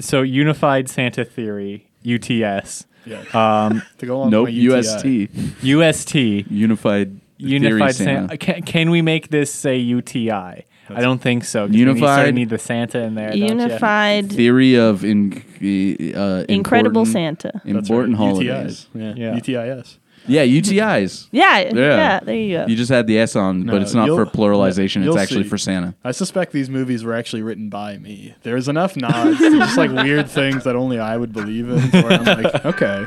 so Unified Santa Theory, UTS. Yeah. Um, to go along Nope. with my UTI. UST. UST. Unified. Unified Theory Santa. Can, can we make this say UTI? I don't think so. we need- Unified- sort of need the Santa in there. don't ya? Unified Theory of in, uh, Incredible Santa. That's Important right. holidays. UTIs. Yeah. Yeah. UTIs. Yeah, UTIs. Yeah, Yeah. yeah, there you go. You just had the S on, No, but it's not you'll- for pluralization. It's you'll actually see. for Santa. I suspect these movies were actually written by me. There's enough nods to just like weird things that only I would believe in. Where I'm like, okay.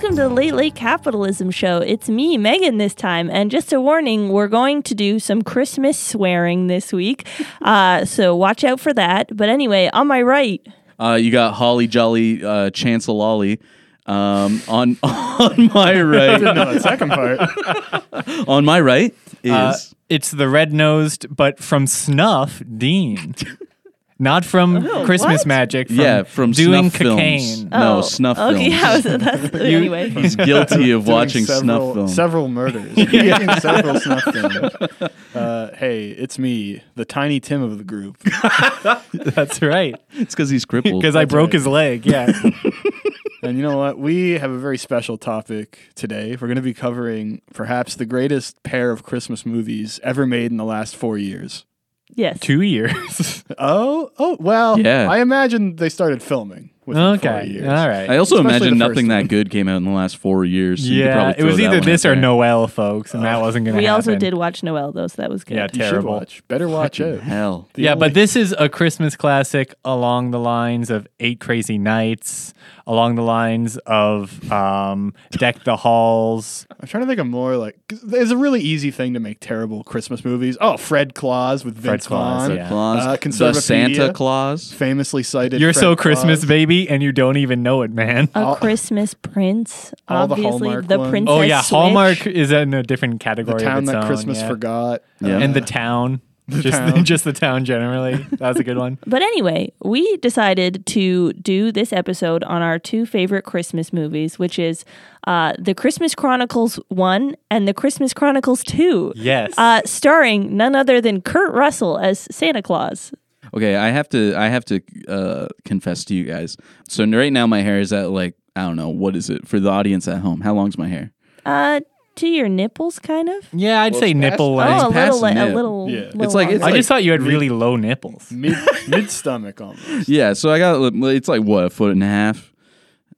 Welcome to the Late Late Capitalism Show. It's me, Megan, this time. And just a warning, we're going to do some Christmas swearing this week. Uh, so watch out for that. But anyway, on my right, Uh, you got Holly Jolly uh, Chancellor Lolly. Um, on on my Didn't right, know that second part. on my right is Uh, it's the red nosed, but from Snuff, Dean. Not from Oh, Christmas what? Magic. From yeah from doing snuff cocaine. films. No, Oh, snuff okay, films. yeah, that's, anyway. He's guilty of watching several, snuff films. Several murders. Making several snuff films. Uh, hey, it's me, the tiny Tim of the group. That's right. It's because he's crippled. Because I broke right. his leg. Yeah. And you know what? We have a very special topic today. We're going to be covering perhaps the greatest pair of Christmas movies ever made in the last four years. Yes. Two years. Oh, oh, well, Yeah. I imagine they started filming within four okay. years. All right. I also Especially imagine the nothing first that good came out in the last four years. so you could yeah. probably It was that either one this out or there. Noel, folks, and that wasn't going to We happen. also did watch Noel, though, so that was good. Yeah, You should terrible. watch. Better watch it. Hell. The yeah, only- but this is a Christmas classic along the lines of Eight Crazy Nights, along the lines of um, Deck the Halls. I'm trying to think of more like there's a really easy thing to make terrible Christmas movies. Oh, Fred Claus with Fred Vince Claus, Vaughn, yeah. Claus, Uh, the Santa Claus. famously cited. You're Fred so Christmas, Claus. baby, and you don't even know it, man. A All- Christmas Prince, all the obviously. Hallmark the ones. Princess Oh yeah, Switch. Hallmark is in a different category. The town of its that own, Christmas yeah. forgot. Yeah. and the town, just town. just the town generally. That was a good one. But anyway, we decided to do this episode on our two favorite Christmas movies, which is uh, The Christmas Chronicles 1 and The Christmas Chronicles 2. Yes. Uh, starring none other than Kurt Russell as Santa Claus. Okay, I have to I have to uh, confess to you guys. So right now my hair is at like I don't know what is it for the audience at home. How long's my hair? Uh, to your nipples, kind of? yeah, I'd Well, say it's past- nipple Oh, a little, past li- a nip. little. Yeah. little It's like- it's I longer. just thought you had really low nipples. Mid mid stomach almost. Yeah, so I got it's like what a foot and a half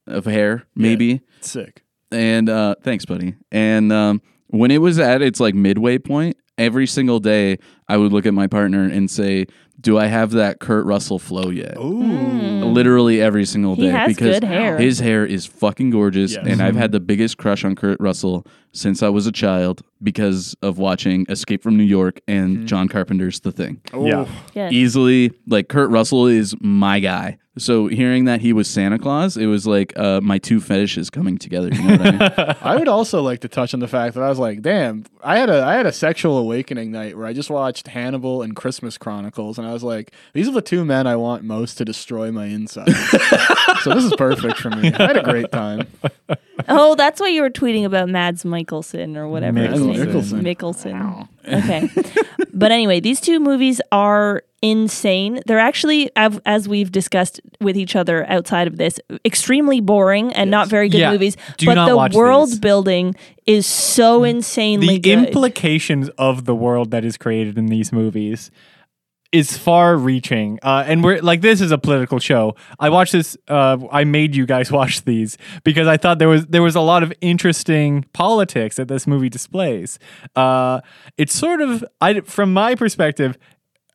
of hair maybe. Sick. And uh, thanks, buddy. And um, when it was at its like midway point, every single day I would look at my partner and say, "Do I have that Kurt Russell flow yet?" Ooh. Mm. Literally every single He day has because good hair. his hair is fucking gorgeous, Yes. and I've mm-hmm. had the biggest crush on Kurt Russell since I was a child because of watching Escape from New York and mm-hmm. John Carpenter's The Thing. Ooh. Yeah. Yes. Easily, like Kurt Russell is my guy. So hearing that he was Santa Claus, it was like uh, my two fetishes coming together. You know what I mean? I would also like to touch on the fact that I was like, damn, I had a I had a sexual awakening night where I just watched Hannibal and Christmas Chronicles, and I was like, these are the two men I want most to destroy my insides. so this is perfect for me. I had a great time. Oh, that's why you were tweeting about Mads Mikkelsen or whatever his name is. Mikkelsen. Mikkelsen. Okay. but anyway, these two movies are insane. They're actually, as we've discussed with each other outside of this, extremely boring and not very good Yeah. movies. Do but not the watch world these. building is so insanely the good. implications of the world that is created in these movies is far reaching uh, and we're like this is a political show i watched this uh, i made you guys watch these because i thought there was there was a lot of interesting politics that this movie displays uh, it's sort of I, from my perspective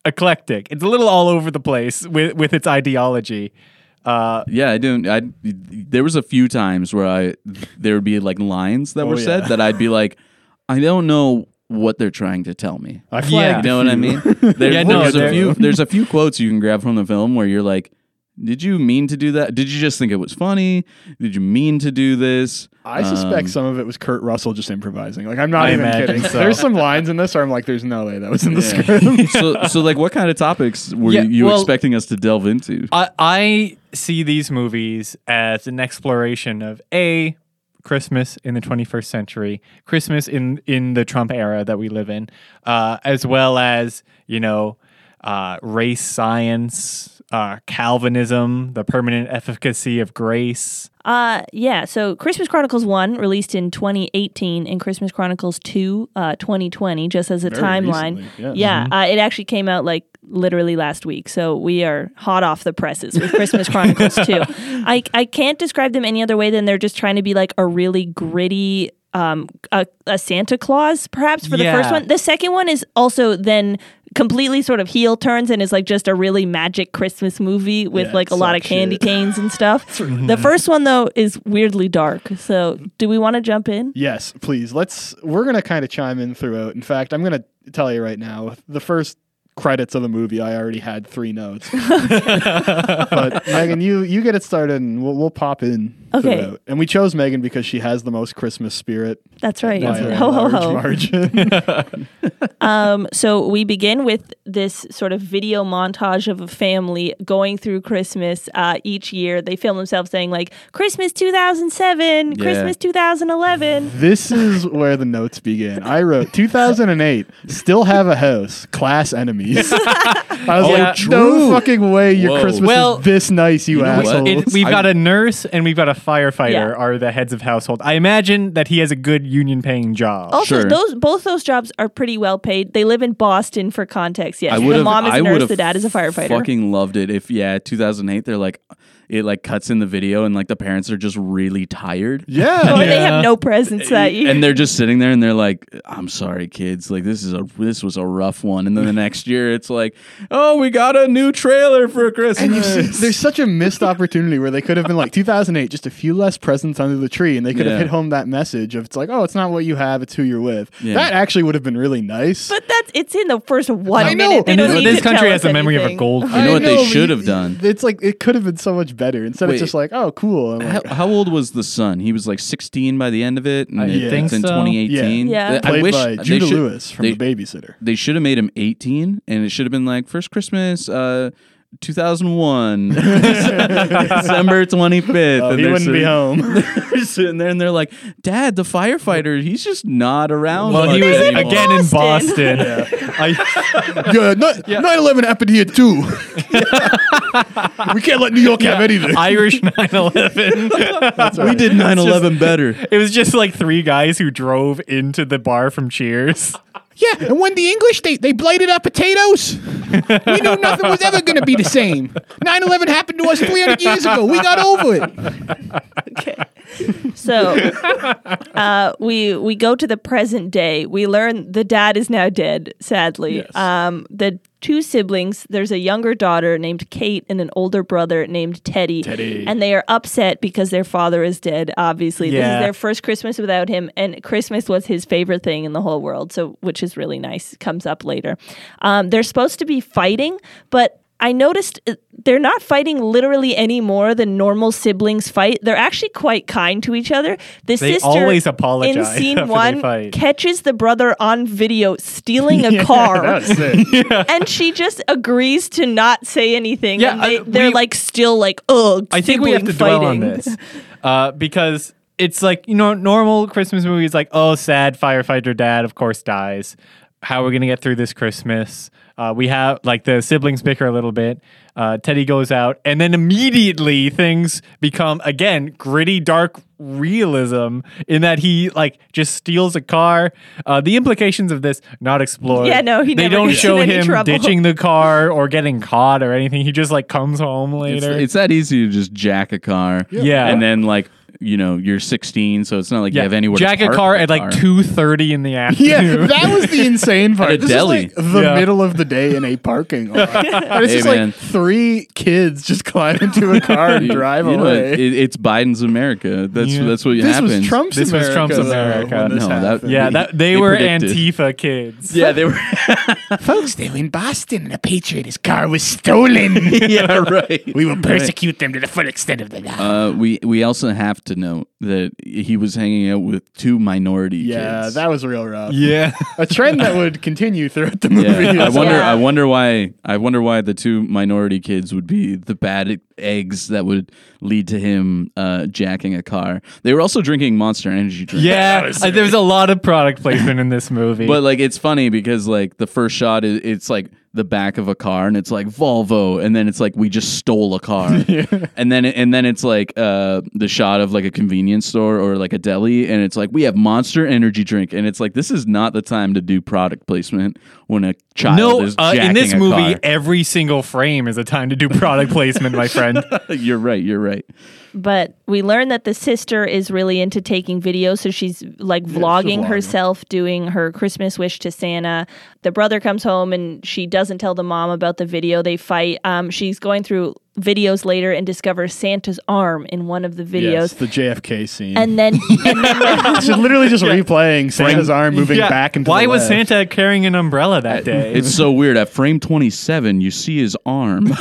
eclectic it's a little all over the place with with its ideology uh, Yeah, I don't. I there was a few times where I there would be like lines that Oh, were said yeah. that I'd be like, I don't know what they're trying to tell me. I Yeah. You know what I mean? There- Yeah, no, there's a few. There's a few quotes you can grab from the film where you're like, "Did you mean to do that? Did you just think it was funny? Did you mean to do this?" I suspect Um, some of it was Kurt Russell just improvising. Like I'm not I even kidding. so. There's some lines in this where I'm like, there's no way that was in the Yeah. script. so, so like, what kind of topics were Yeah, you, you well- expecting us to delve into? I, I see these movies as an exploration of a Christmas in the 21st century, Christmas in in the Trump era that we live in, uh, as well as you know uh, race science, uh, Calvinism, the permanent efficacy of grace. Uh, yeah. So Christmas Chronicles 1 released in 2018 and Christmas Chronicles 2, uh, 2020, just as a Very timeline. recently, yes. Yeah. Uh, it actually came out like literally last week. So we are hot off the presses with Christmas Chronicles 2. I, I can't describe them any other way than they're just trying to be like a really gritty, um, a, a Santa Claus, perhaps for the first one. The second one is also then completely sort of heel turns and is like just a really magic Christmas movie with Yeah, like a lot of candy shit. canes and stuff. the first one though is weirdly dark. So do we want to jump in? yes, please. Let's. We're gonna kind of chime in throughout. In fact, I'm gonna tell you right now. The first credits of the movie, I already had three notes. but Megan, you you get it started, and we'll, we'll pop in. Okay. throughout. And we chose Megan because she has the most Christmas spirit. That's right. by a Ho ho ho. margin. Um, so we begin with this sort of video montage of a family going through Christmas uh, each year. They film themselves saying like Christmas 2007, Yeah. Christmas 2011. This is where the notes begin. I wrote 2008, still have a house, class enemies. I was Oh, like, yeah. no True. fucking way your Whoa. Christmas Well, is this nice, you, you know what? assholes. It, we've got a nurse and we've got a firefighter Yeah. are the heads of household. I imagine that he has a good union paying job. Also, Sure. those both those jobs are pretty well paid. They live in Boston for context. Yes, I the have. mom is I a would nurse, have the dad is a firefighter. Fucking loved it if yeah, 2008. They're like, it like cuts in the video and like the parents are just really tired. yeah. or they have no presents that year. and they're just sitting there and they're like i'm sorry kids like this is a this was a rough one and then the next year it's like oh we got a new trailer for christmas And you see, there's such a missed opportunity where they could have been like 2008, just a few less presents under the tree, and they could Yeah. have hit home that message of it's like, oh, it's not what you have, it's who you're with. Yeah. That actually would have been really nice. but that's it's in the first one I know, minute. They and don't this, need this to country tell has us the memory of a anything. goldfish. You know I what they but should have done? It's like it could have been so much better. Instead, Wait. it's just like, oh, cool. I'm how, how old was the son he was like 16 by the end of it and I it- think it's in so. 2018 Yeah. Yeah. i played wish by they Judah should- Lewis from they- The Babysitter. they should have made him 18 and it should have been like first christmas uh 2001 december 25th Oh, and he they're wouldn't be sitting- home. they're sitting there and they're like dad the firefighter he's just not around Well, he much was anymore." again in Boston. Boston. I, yeah, 9 11 happened here too. we can't let New York have anything. Irish 9/11. we did 9-11 better It was just like three guys who drove into the bar from Cheers. Yeah, and when the English they, they blighted our potatoes, we knew nothing was ever going to be the same. 9/11 happened to us 300 years ago. We got over it. Okay. So uh, we we go to the present day. We learn the dad is now dead. Sadly, Yes. um, the two siblings. There's a younger daughter named Kate and an older brother named Teddy. Teddy. and they are upset because their father is dead. Obviously, this is their first Christmas without him, and Christmas was his favorite thing in the whole world. So, which is really nice. Comes up later. Um, they're supposed to be fighting, but I noticed uh, they're not fighting literally any more than normal siblings fight. They're actually quite kind to each other. The They sister always in scene one catches the brother on video stealing a car. That's it. And she just agrees to not say anything. Yeah, and they, uh, they're we- like still like, ugh. I think we have to sibling dwell on this uh, because it's like you know normal Christmas movies like oh sad firefighter dad of course dies. How we're we gonna get through this Christmas? Uh, we have like the siblings bicker a little bit. Uh, Teddy goes out, and then immediately things become again gritty, dark realism in that he like just steals a car. Uh, the implications of this not explored. Yeah, no, he they never don't gets show any him trouble. ditching the car or getting caught or anything. He just like comes home It's, later. it's that easy to just jack a car. Yeah. And then like you know you're 16, so it's not like you have anywhere. Jack to a park car the at like two thirty in the afternoon. Yeah, that was the insane part. At a this deli. is like the Yeah. middle of the day in a parking lot. And it's Hey, just man. like three kids just climb into a car and You- drive you know, away. it, it's Biden's America. That's Yeah. that's what this happens. was Trump's This was America. Trump's though, America. when this No, that- happened. yeah, that they, They were predicted. Antifa kids. Yeah, they were. Folks, they were in Boston and a patriot. His car was stolen. yeah, right. we will persecute them to the full extent of the law. Uh, we we also have to note that he was hanging out with two minority kids. yeah, kids. that was real rough. Yeah. A trend that would continue throughout the movie. Yeah, I wonder. well. I wonder why. I wonder why the two minority kids would be the bad eggs that would lead to him uh, jacking a car. They were also drinking Monster Energy drinks. Yeah, uh, there's a lot of product placement in this movie. But like it's funny because like the first shot is it's like the back of a car and it's like Volvo and then it's like we just stole a car. And then and then it's like uh the shot of like a convenience store or like a deli and it's like we have Monster Energy drink and it's like this is not the time to do product placement when a child no, is uh, in this movie, car. every single frame is a time to do product placement, my friend. you're right, you're right. But we learn that the sister is really into taking videos, so she's like vlogging vlogging. herself doing her Christmas wish to Santa. The brother comes home and she doesn't tell the mom about the video. They fight. Um, she's going through videos later and discovers Santa's arm in one of the Yes, videos. the JFK scene. And then, and then when- so literally just replaying Santa's arm moving Yeah, back into Why the was left. Santa carrying an umbrella that day? It's so weird. At frame 27, you see his arm.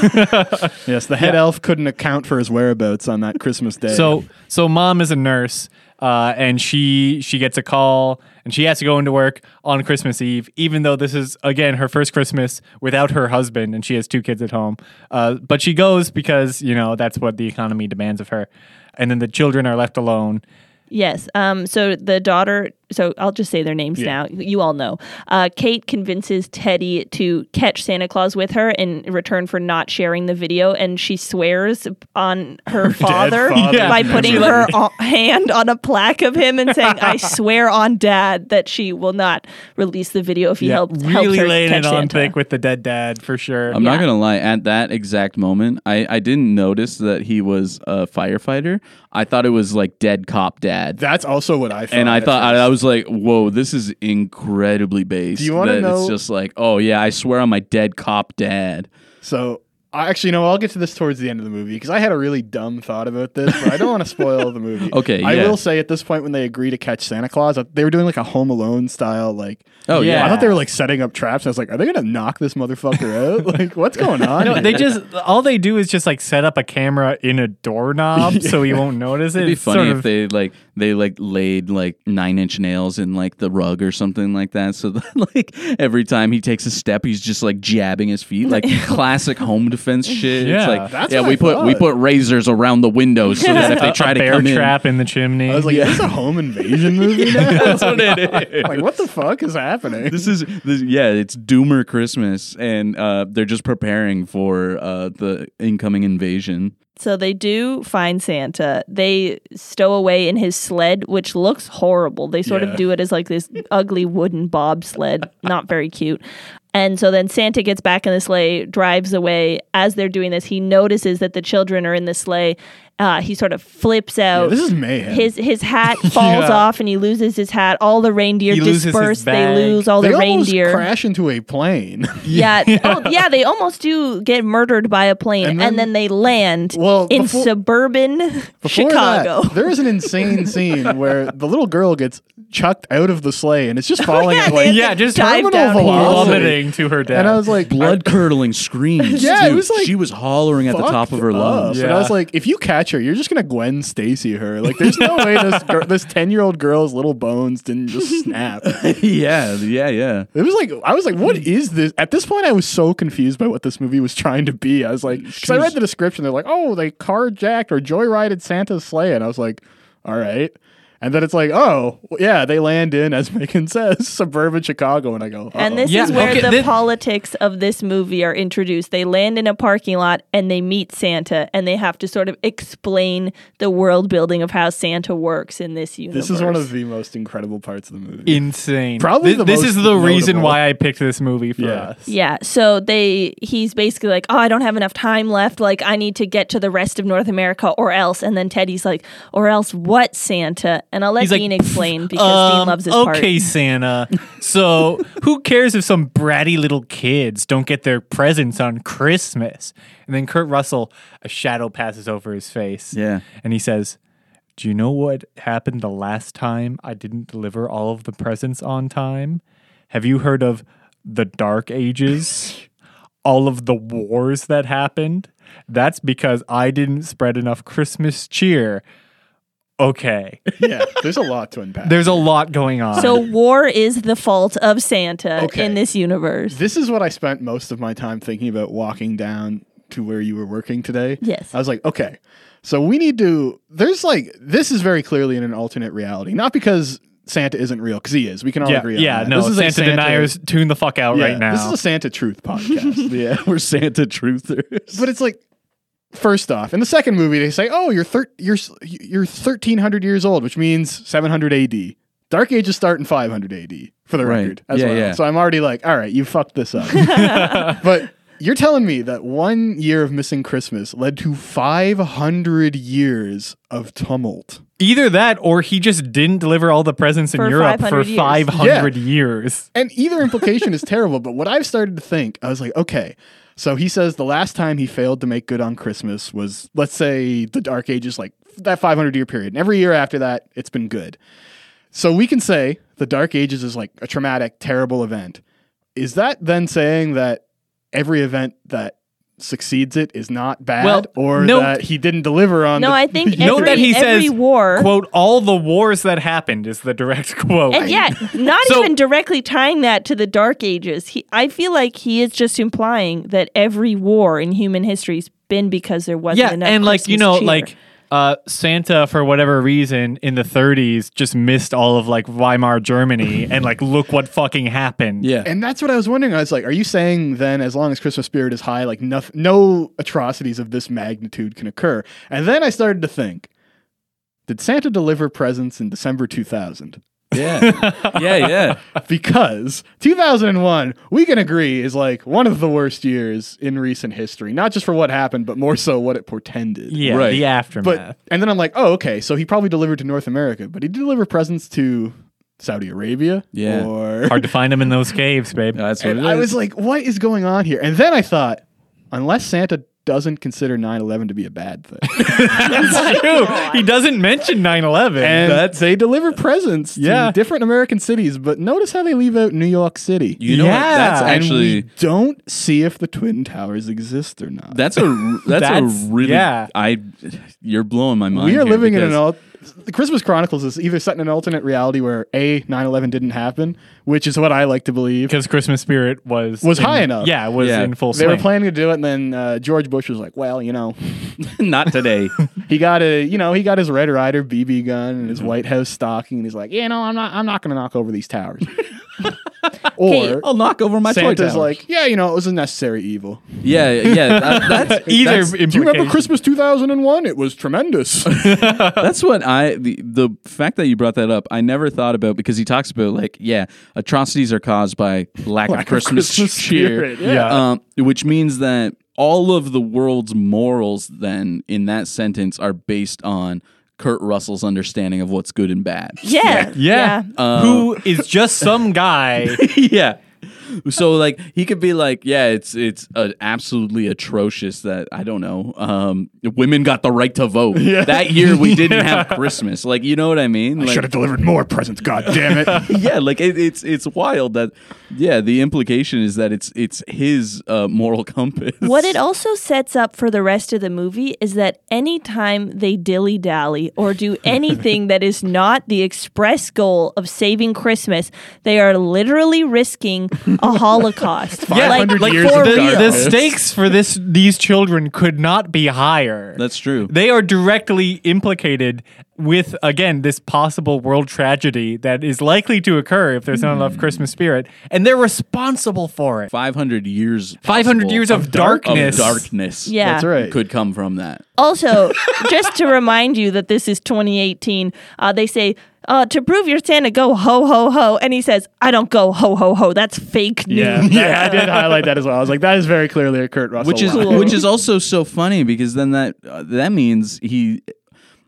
Yes, the head elf couldn't account for his whereabouts on that Christmas day. So so mom is a nurse, uh, and she she gets a call, and she has to go into work on Christmas Eve, even though this is again her first Christmas without her husband, and she has two kids at home. Uh, but she goes because you know that's what the economy demands of her, and then the children are left alone. Yes. Um, so the daughter, so I'll just say their names now. You all know. Uh, Kate convinces Teddy to catch Santa Claus with her in return for not sharing the video, and she swears on her, father, father. by Yeah. putting her hand on a plaque of him and saying, "I swear on Dad that she will not release the video if he helped helps really her laying catch it on Santa." thick with the dead dad for sure. I'm not gonna lie. At that exact moment, I, I didn't notice that he was a firefighter. I thought it was like dead cop dad, that's also what I thought. and I thought I. I was like, "Whoa, this is incredibly based." Do you wanna know- It's just like, "Oh yeah, I swear on my dead cop dad." So I actually no, I'll get to this towards the end of the movie because I had a really dumb thought about this, but I don't want to spoil the movie. Okay, I yeah. will say at this point when they agree to catch Santa Claus, uh, they were doing like a Home Alone style like. Oh yeah, Yeah. I thought they were like setting up traps. I was like, are they gonna knock this motherfucker out? like, what's going on? No, here? they just all they do is just like set up a camera in a doorknob so he won't notice it. It'd be It's funny sort if they like they like laid like nine inch nails in like the rug or something like that. So that, like every time he takes a step, he's just like jabbing his feet, like classic home defense shit. Yeah. it's like That's yeah, what we I put we thought. put razors around the windows so that if they try a to bear come in, trap in the chimney. I was like, is this a home invasion movie now? That's what it is. like, what the fuck is happening? This is this, yeah, it's Doomer Christmas, and uh, they're just preparing for uh, the incoming invasion. So they do find Santa. They stow away in his sled, which looks horrible. They sort Yeah. of do it as like this ugly wooden bobsled, not very cute. And so then Santa gets back in the sleigh, drives away. As they're doing this, he notices that the children are in the sleigh. Uh, he sort of flips Yeah, out. this is mayhem. his his hat falls Yeah. off and he loses his hat. All the reindeer He disperse. They lose all they the reindeer. crash into a plane. Yeah. Oh, yeah. They almost do get murdered by a plane, And and then- then, they land Well, in before- suburban Before Chicago. that, there is an insane scene where the little girl gets chucked out of the sleigh and it's just falling at like yeah, just dive terminal velocity. plummeting to her death. And I was like, Blood curdling screams. Yeah, it was like she was hollering at the top of her lungs. up. And I was like, if you catch her, you're just gonna Gwen Stacy her. Like, there's no way this gir- this ten year old girl's little bones didn't just snap. yeah, yeah, yeah. It was like I was like, what mm. is this? At this point, I was so confused by what this movie was trying to be. I was like, because I read the description, they're like, oh, they carjacked or joyrided Santa's sleigh, and I was like, all right. And then it's like, oh, yeah, they land in, as Megan says, suburban Chicago. And I go, And "Uh-oh." this Yeah, is where okay, the thi- politics of this movie are introduced. They land in a parking lot and they meet Santa, and they have to sort of explain the world building of how Santa works in this universe. this is one of the most incredible parts of the movie. Insane. Probably Thi- the this most is the reason why I picked this movie for us. Yeah, so they he's basically like, "Oh, I don't have enough time left. Like I need to get to the rest of North America or else." And then Teddy's like, "Or else what, Santa?" And I'll let He's like, Dean explain because Dean Um, loves his okay, part. Santa. So, who cares if some bratty little kids don't get their presents on Christmas? And then Kurt Russell, a shadow passes over his face. Yeah. And he says, Do you know what happened the last time I didn't deliver all of the presents on time? Have you heard of the Dark Ages? all of the wars that happened? That's because I didn't spread enough Christmas cheer. Okay. yeah, there's a lot to unpack. There's a lot going on. So war is the fault of Santa Okay. in this universe. this is what I spent most of my time thinking about walking down to where you were working today. Yes. I was like, okay, so we need to. There's like, this is very clearly in an alternate reality, not because Santa isn't real, because he is. We can all yeah, agree on yeah, that. no, this is a Santa, deniers tune the fuck out Yeah, right now. This is a Santa truth podcast. Yeah, we're Santa truthers. but it's like, first off, in the second movie, they say, oh, you're thir- you're you're 1300 years old, which means 700 AD. Dark Ages start in 500 AD, for the Right. record. As Yeah, well. yeah. So I'm already like, all right, you fucked this up. but you're telling me that one year of missing Christmas led to 500 years of tumult. Either that or he just didn't deliver all the presents in For Europe 500 for years. 500 years. And either implication is terrible, but what I've started to think, I was like, okay, so he says the last time he failed to make good on Christmas was, let's say, the Dark Ages, like that 500 year period. And every year after that, it's been good. So we can say the Dark Ages is like a traumatic, terrible event. Is that then saying that every event that succeeds it is not bad Well, or no. that he didn't deliver on no, the- I think Note every, that he every says, war quote, all the wars that happened is the direct quote. And yet not So- even directly tying that to the Dark Ages. He, I feel like he is just implying that every war in human history's been because there wasn't yeah, enough. and like, you know, cheer. like uh, Santa, for whatever reason, in the 30s, just missed all of like Weimar Germany, and like, look what fucking happened. yeah. And that's what I was wondering. I was like, are you saying then, as long as Christmas spirit is high, like no, no atrocities of this magnitude can occur? And then I started to think, did Santa deliver presents in December 2000? Yeah. Yeah, yeah. Because 2001, we can agree, is like one of the worst years in recent history. Not just for what happened, but more so what it portended. Yeah, Right. the aftermath. But and then I'm like, oh, okay. So he probably delivered to North America, but he did deliver presents to Saudi Arabia. Yeah. Or Hard to find them in those caves, babe. That's what And it I was like, what is going on here? And then I thought, unless Santa doesn't consider 9 11 to be a bad thing. That's true. He doesn't mention 9 11. and they deliver presents to Yeah. different American cities, but notice how they leave out New York City. you know what? Yeah. That's And actually and we don't see if the Twin Towers exist or not. that's a that's, That's- a really yeah. I you're blowing my mind. we are here living in an because- alt. The Christmas Chronicles is either set in an alternate reality where A, 9 11 didn't happen, which is what I like to believe. because Christmas spirit was Was in- high enough. Yeah, was Yeah. in full They swing. were planning to do it, and then uh, George Bush was like, well, you know, not today. he got a you know he got his Red Ryder bb gun and his white house stocking and he's like yeah no i'm not i'm not gonna knock over these towers or I'll knock over my toy santa's tower. like yeah you know it was a necessary evil yeah, yeah. that- that's Either that's- do you remember christmas 2001 it was tremendous That's what I the the fact that you brought that up, I never thought about because he talks about like yeah, atrocities are caused by lack, Lack of of Christmas, Christmas cheer. spirit, yeah. Yeah. Um, which means that all of the world's morals then in that sentence are based on Kurt Russell's understanding of what's good and bad. yeah, Yeah. Uh, Who is just some guy. yeah. So like he could be like, yeah, it's it's uh, absolutely atrocious that I don't know, um, women got the right to vote. yeah. That year we didn't have Christmas. Like you know what I mean? Like, should have delivered more presents god damn it yeah, like it, it's it's wild that yeah. The implication is that it's it's his uh, moral compass. What it also sets up for the rest of the movie is that anytime they dilly dally or do anything that is not the express goal of saving Christmas, they are literally risking facing a Holocaust. 500 like, years for the, the stakes for this these children could not be higher. That's true. They are directly implicated with again this possible world tragedy that is likely to occur if there's not enough Christmas spirit, and they're responsible for it. 500 years 500 possible years of darkness. of darkness Yeah. That's right. could come from that Also, just to remind you that this is 2018, uh, they say, uh, to prove you're Santa, go ho, ho, ho. And he says, I don't go ho, ho, ho. That's fake news. Yeah, yeah, I did highlight that as well. I was like, that is very clearly a Kurt Russell. which is line. which is also so funny because then that uh, that means he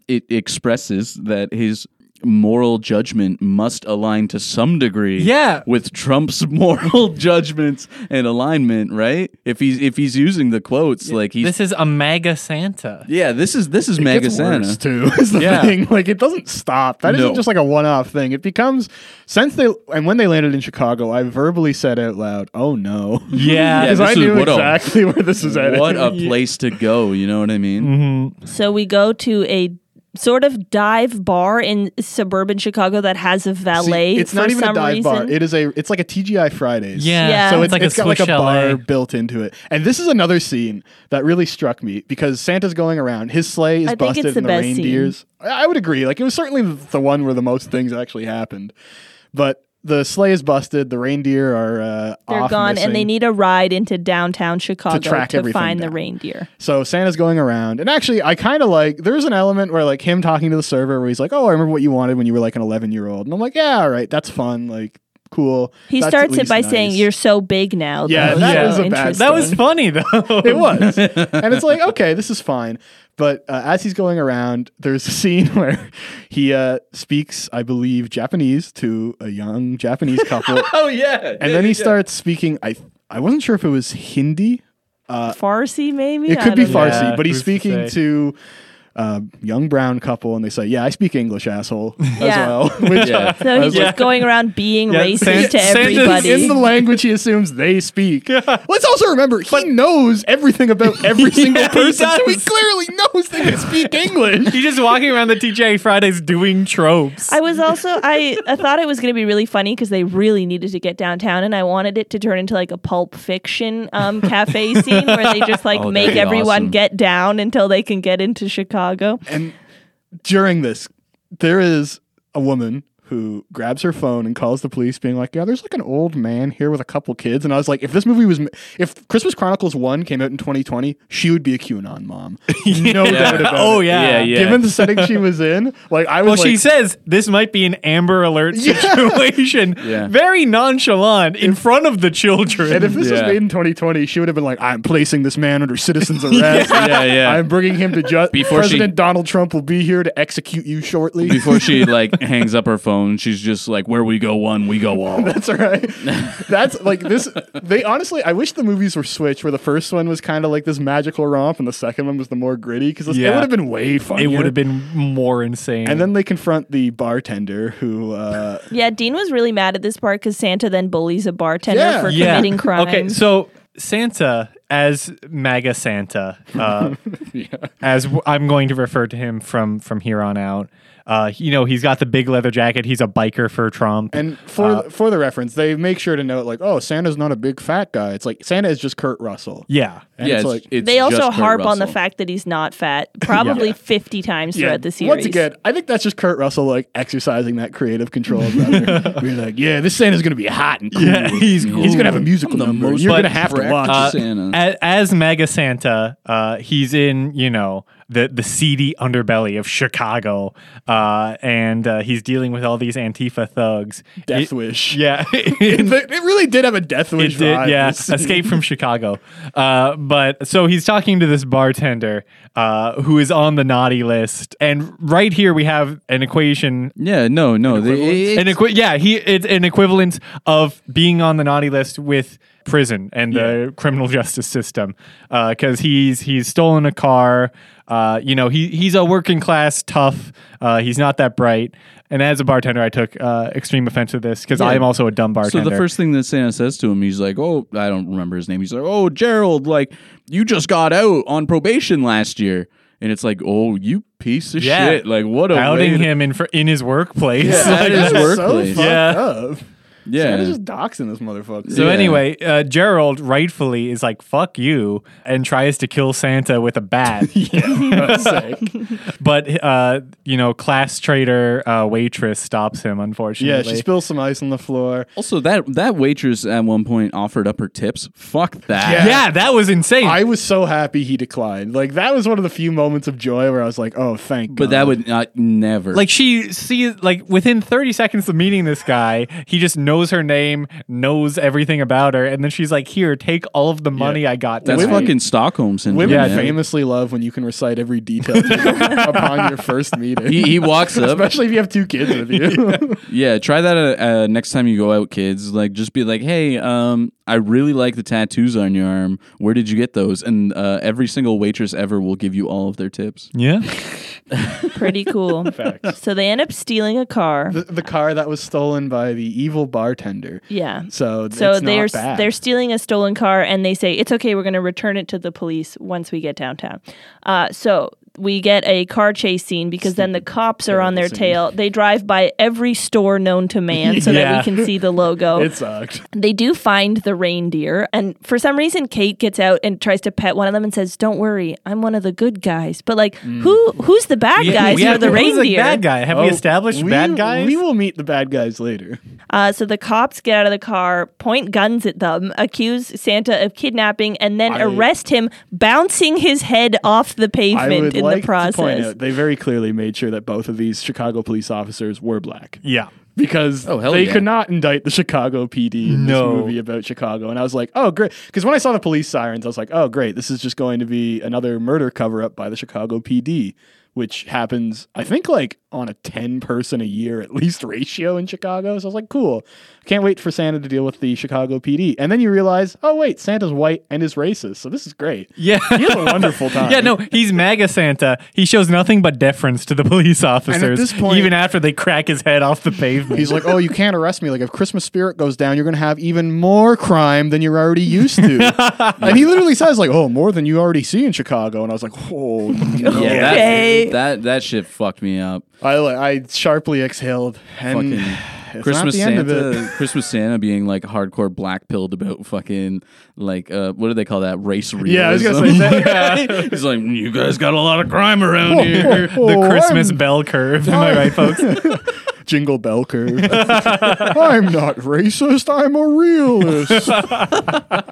it expresses that his moral judgment must align to some degree Yeah. with Trump's moral judgments and alignment right if he's if he's using the quotes like he's This is a MAGA Santa. yeah this is this is It mega gets Santa worse too. Is the Yeah. thing like it doesn't stop. That No. not just like a one-off thing. It becomes since they and when they landed in Chicago, I verbally said out loud, "Oh no," Yeah. Yeah, because this I knew what a- exactly where this is headed. what a place to go you know what I mean Mm-hmm. So we go to a sort of dive bar in suburban Chicago that has a See, valet. it's for not even a dive reason. bar. It is a. It's like a TGI Fridays. Yeah. Yeah. So It's it's, like a it's got like a bar chalet. built into it. And this is another scene that really struck me because Santa's going around. His sleigh is I think busted it's the and the best scene. reindeers. I I would agree. Like it was certainly the the one where the most things actually happened. But the sleigh is busted. The reindeer are uh, They're gone, and they need a ride into downtown Chicago track to everything find the reindeer. So Santa's going around, and actually, I kind of like. There's an element where like him talking to the server, where he's like, "Oh, I remember what you wanted when you were like an 11 year old," and I'm like, "Yeah, all right, that's fun, like cool." He That's starts it by nice. saying, "You're so big now." Yeah, though." that So was a bad- That was funny though. It was. and it's like, okay, this is fine. But uh, as he's going around, there's a scene where he uh, speaks, I believe, Japanese to a young Japanese couple. oh yeah and then he starts speaking, I I wasn't sure if it was Hindi. Farsi, maybe. It could be know. Farsi, Yeah, but he's who's to speaking to a young brown couple, and they say, "Yeah, I speak English, asshole," as Yeah. well. Which, Yeah. So he's Yeah. just going around being Yeah, racist San- to Santa's everybody. in the language he assumes they speak. Let's also remember he knows everything about every single he person, so he does. clearly knows they can speak English. He's just walking around the TGI Fridays doing tropes. I was also I, I thought it was going to be really funny because they really needed to get downtown, and I wanted it to turn into like a Pulp Fiction um, cafe scene where they just like Oh, that'd make be everyone awesome. get down until they can get into Chicago. And during this, there is a woman who grabs her phone and calls the police, being like, "Yeah, there's like an old man here with a couple kids." And I was like, "If this movie was, if Christmas Chronicles One came out in 2020, she would be a QAnon mom, no doubt about oh it." yeah. Yeah, yeah. Given the setting she was in, like I was Well, she says this might be an Amber Alert situation. Yeah. Very nonchalant in front of the children. And if this was made in 2020, she would have been like, "I'm placing this man under citizen's arrest. Yeah, yeah. I'm bringing him to justice. Before she- President Donald Trump will be here to execute you shortly." before she like hangs up her phone she's just like where we go one we go all That's all right. That's like this. They honestly, I wish the movies were switched, where the first one was kind of like this magical romp, and the second one was the more gritty, because it would have been way funnier. it would have been more insane. And then they confront the bartender who. Uh, Yeah, Dean was really mad at this part because Santa then bullies a bartender Yeah. for yeah. committing crimes. Okay, so Santa as MAGA Santa, uh, as w- I'm going to refer to him from from here on out. Uh, you know, he's got the big leather jacket. He's a biker for Trump. and for for the reference, they make sure to note like, oh, Santa's not a big fat guy. It's like Santa is just Kurt Russell. yeah, And yeah it's it's, like it's they also just harp on the fact that he's not fat, probably 50 times throughout the series. Once again, I think that's just Kurt Russell like exercising that creative control. We're like, yeah, this Santa's gonna be hot and cool. Yeah, he's he's gonna have a musical the number. You're gonna have to watch. Uh, Santa. as, as MAGA Santa, uh, he's in you know the the seedy underbelly of Chicago, uh, and uh, he's dealing with all these Antifa thugs. Death It- Wish. Yeah, it, it really did have a Death Wish It did, vibe. yeah. Escape from Chicago. Uh, but so he's talking to this bartender uh, who is on the naughty list, and right here we have an equation. yeah no no they, An equi- yeah, he it's an equivalent of being on the naughty list with prison and the criminal justice system because he's he's stolen a car. Uh, you know, he he's a working class tough. Uh, he's not that bright. And as a bartender, I took uh, extreme offense to this because I am also a dumb bartender. So the first thing that Santa says to him, he's like, "Oh, I don't remember his name." He's like, "Oh, Gerald, like you just got out on probation last year," and it's like, "Oh, you piece of Yeah. shit! Like what a way outing to- him in fr- in his workplace. Yeah, Like, at his workplace. So Yeah. up. Yeah. Santa's just doxing this motherfucker. So Yeah. anyway, uh, Gerald rightfully is like "fuck you" and tries to kill Santa with a bat. That's sick. but uh, you know, class traitor uh, waitress stops him. Unfortunately. Yeah, Unfortunately, she spills some ice on the floor. Also, that that waitress at one point offered up her tips. Fuck that. Yeah. yeah, that was insane. I was so happy he declined. Like that was one of the few moments of joy where I was like, "Oh, thank God. But God." that would not never. like she sees like within 30 seconds of meeting this guy he just knows her name knows everything about her and then she's like here take all of the money i got that's tonight." fucking Stockholm syndrome. Women Yeah, man. famously love when you can recite every detail to them upon your first meeting. He, he walks up. Especially if you have two kids with you. Yeah, try that uh, uh, next time you go out, kids. Like, just be like, "Hey, um, I really like the tattoos on your arm. Where did you get those?" And uh, every single waitress ever will give you all of their tips. yeah Pretty cool. Facts. So they end up stealing a car. the, the car that was stolen by the evil bartender. Yeah. So, So it's they're not bad. they're stealing a stolen car, and they say it's okay. We're going to return it to the police once we get downtown. Uh, so we get a car chase scene because then the cops are on their tail. They drive by every store known to man so Yeah. that we can see the logo. It sucked. they do find the reindeer, and for some reason, Kate gets out and tries to pet one of them and says, "Don't worry, I'm one of the good guys." But like, who who's the bad guys yeah, for the who's reindeer? bad guy have we established Oh, we, bad guys We will meet the bad guys later. Uh, so the cops get out of the car, point guns at them, accuse Santa of kidnapping, and then I- arrest him, bouncing his head off the I pavement would in like the process. to point out they very clearly made sure that both of these Chicago police officers were black yeah because Oh, they yeah. could not indict the Chicago PD in No. this movie about Chicago. And I was like, oh, great. Because when I saw the police sirens, I was like, oh, great. This is just going to be another murder cover up by the Chicago PD, which happens, I think, like on a 10 person a year at least ratio in Chicago. So I was like, cool. Can't wait for Santa to deal with the Chicago PD. And then you realize, oh, wait, Santa's white and is racist. So this is great. yeah He has a wonderful time. yeah no he's maga santa he shows nothing but deference to the police officers At this point- even after they crack his head off the pavement He's like, oh, you can't arrest me. Like, if Christmas spirit goes down, you're going to have even more crime than you're already used to. and he literally says, like, oh, more than you already see in Chicago. And I was like, oh, no. Yeah, that- Okay. that, that shit fucked me up. I, I sharply exhaled. And Fucking it's Christmas not the end of it. Santa, Christmas Santa being like hardcore black pilled about fucking like uh, what do they call that race realism? Yeah, I was gonna say that. He's like, you guys got a lot of crime around here. the christmas I'm- bell curve am i right folks Jingle bell curve. I'm not racist. I'm a realist.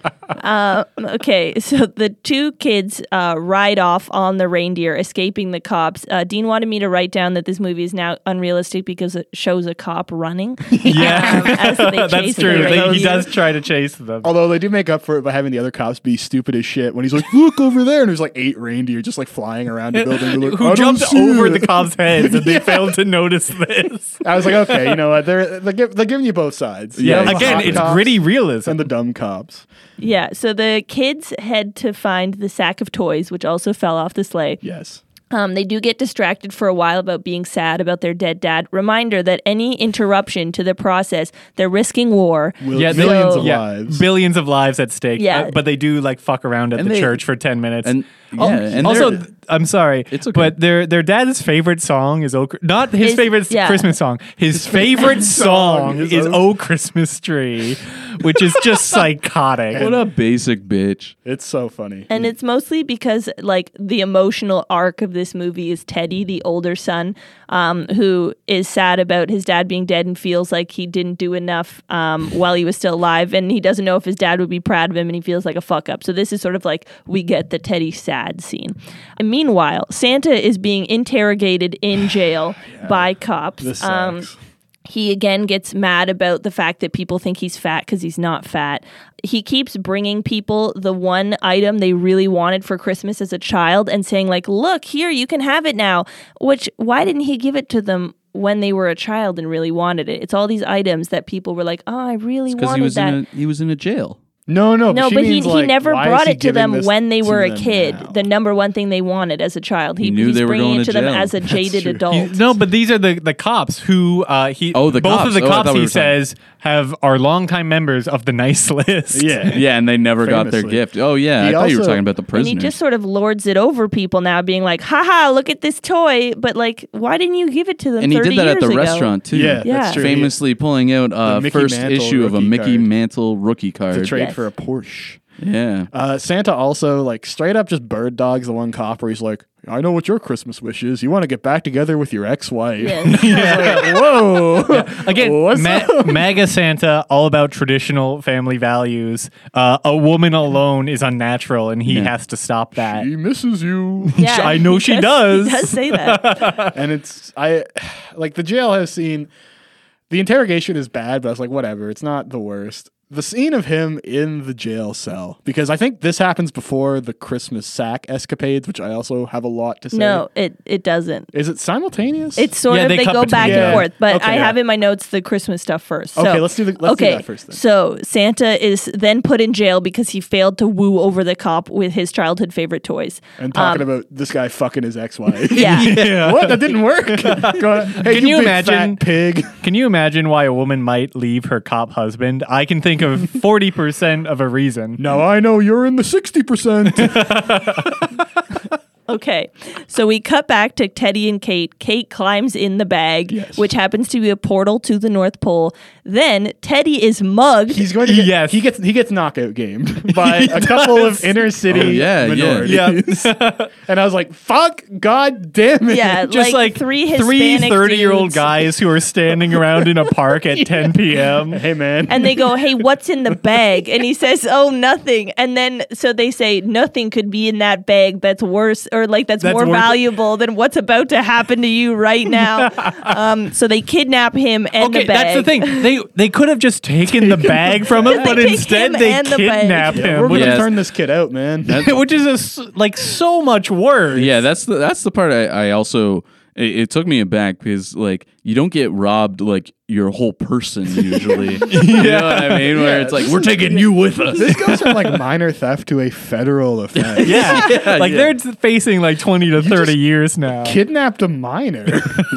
Okay, so the two kids uh, ride off on the reindeer, escaping the cops. Uh, Dean wanted me to write down that this movie is now unrealistic because it shows a cop running. yeah um, as they chase that's true They- he does try to chase them Although they do make up for it by having the other cops be stupid as shit when he's like, look over there. And there's like eight reindeer just like flying around the building. They're like, who jumped over it." the cops' heads and they failed to notice this. I was like, okay, you know what? They're they're, give, they're giving you both sides. You Yeah, have the again, hot it's cops gritty realism. and the dumb cops. Yeah, so the kids head to find the sack of toys, which also fell off the sleigh. Yes. Um, they do get distracted for a while about being sad about their dead dad. Reminder that any interruption to the process, they're risking war. Will, Yeah, they- millions So- of yeah, lives. billions of lives at stake. Yeah. uh, but they do like fuck around at And the they- church for ten minutes. And yeah, Oh, and also, I'm sorry, It's okay. but their their dad's favorite song is "Oh," not his, His- favorite yeah. Christmas song. His favorite song is is "Oh- "Oh Christmas Tree," which is just psychotic. what a basic bitch. It's so funny. And it's mostly because, like, the emotional arc of this movie is Teddy, the older son, um, who is sad about his dad being dead and feels like he didn't do enough um, while he was still alive. And he doesn't know if his dad would be proud of him and he feels like a fuck up. So, this is sort of like we get the Teddy sad scene. And meanwhile, Santa is being interrogated in jail by cops. Um, he again gets mad about the fact that people think he's fat because he's not fat. He keeps bringing people the one item they really wanted for Christmas as a child and saying, like, look, here, you can have it now. Which, why didn't he give it to them? When they were a child and really wanted it, it's all these items that people were like, "Oh, I really wanted he was that." in a he was in a jail. No, no, No, she but he, means, he like, never brought he it to them when they were a kid. now? The number one thing they wanted as a child. He, He knew he's they were bringing going it to to them jail. as a jaded true. adult. He- no, but these are the the cops who uh, he. Oh, the both cops. of the Oh, cops thought we he were talking- says have are longtime members of the nice list. yeah, Yeah, and they never got their gift. Oh yeah, He I thought you were talking about the and he just sort of lords it over people now, being like, haha, look at this toy. But like, why didn't you give it to them and he 30 did that at the ago? restaurant too. Yeah, Yeah. that's. Famously pulling out uh, Mickey first issue of a Mickey. Mantle rookie card. Trade Yes. for a Porsche. Yeah. Uh, Santa also like straight up just bird dogs the one cop where he's like, "I know what your Christmas wish is. You want to get back together with your ex-wife." Yes. Whoa. Again, What's Ma- up? MAGA Santa, all about traditional family values. Uh, a woman alone is unnatural, and he Yeah. has to stop that. He misses you. Yeah, I know she he does. He does say that. and it's I like the jail has seen the interrogation is bad, but I was like, whatever, it's not the worst. The scene of him in the jail cell, because I think this happens before the Christmas sack escapades, which I also have a lot to say. no, it, it doesn't. Is it simultaneous? It's sort Yeah, of they they, go between- back Yeah. and forth, but Okay, I yeah. have in my notes the Christmas stuff first. So, Okay, let's do the- let's do okay, that first then. So Santa is then put in jail because he failed to woo over the cop with his childhood favorite toys. and talking um, about this guy fucking his ex-wife. Yeah. Yeah. what? That didn't work. Go on. Hey, Can you big imagine- pig? Can you imagine why a woman might leave her cop husband? I can think of 40% of a reason. Now I know you're in the sixty percent. Okay, so we cut back to Teddy and Kate. Kate climbs in the bag, Yes. which happens to be a portal to the North Pole. Then Teddy is mugged. He's going to get, Yes. he gets he gets knockout gamed by a couple of inner city Oh, yeah, yeah. minorities. and I was like, "Fuck, god damn it!" yeah, Just like, three three Hispanic 30 year old guys who are standing around in a park at 10 p.m. Hey man, and they go, "Hey, what's in the bag?" And he says, "Oh, nothing." And then so they say, "Nothing could be in that bag that's worse or like that's, That's more worth- valuable than what's about to happen to you right now." um, so they kidnap him and Okay, the bag. that's the thing. They they could have just taken the bag from him, but instead him they and the kidnap him, we're which, gonna Yes. turn this kid out, man. which is a s like so much worse. Yeah, that's the that's the part I, I also it, it took me aback because like you don't get robbed like your whole person usually. You know what I mean? Where Yeah, it's like this we're is- taking you with us. this goes from like minor theft to a federal offense. Yeah, like yeah. they're facing like 20 to 30 years now Kidnapped a minor.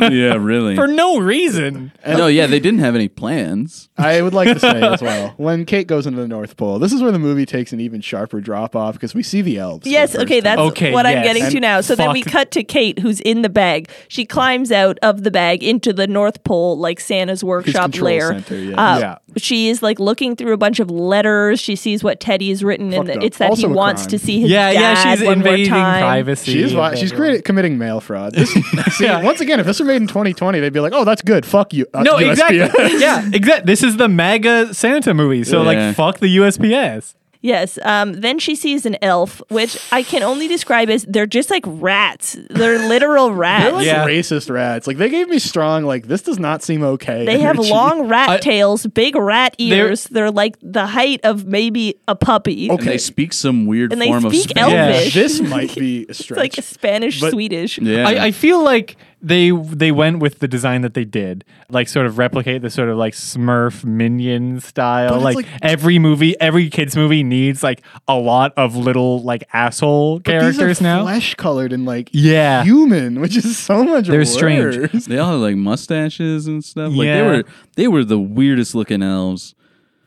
yeah, really. for no reason. no, yeah, they didn't have any plans. I would like to say as well, when Kate goes into the North Pole, this is where the movie takes an even sharper drop off because we see the elves. for the Yes, okay, that's Okay, what I'm yes. getting to now. So then we cut to Kate, who's in the bag. She climbs out of the bag into the North Pole, like Santa's workshop control lair. center, yeah. Uh, Yeah. She is like looking through a bunch of letters. She sees what Teddy's has written, and up. it's that Also he wants crime. to see his Yeah, dad yeah, she's one more invading time. privacy. She is. She's everyone. committing mail fraud. This, see, once again, if this were made in 2020, they'd be like, "Oh, that's good. Fuck you." uh, No, USPS." exactly. yeah, exactly. This is the MAGA Santa movie, so Yeah. like fuck the USPS. Yes. Um, then she sees an elf, which I can only describe as they're just like rats. They're literal rats. They're rats. like Yeah. racist rats. Like they gave me strong. Like this does not seem okay. They have long rat I- tails, big rat ears. They're, like the height of maybe a puppy. And they speak some weird And they form of speak Spanish. Yeah. This might be a It's like Spanish But- Swedish. Yeah. I, I feel like they they went with the design that they did, like sort of replicate the sort of like Smurf minion style. Like, like- every movie, every kids movie needs like a lot of little like asshole But these characters are now. flesh colored and like Yeah. human, which is so much. They're worse. strange. they all had like mustaches and stuff. Like they were they were the weirdest looking elves.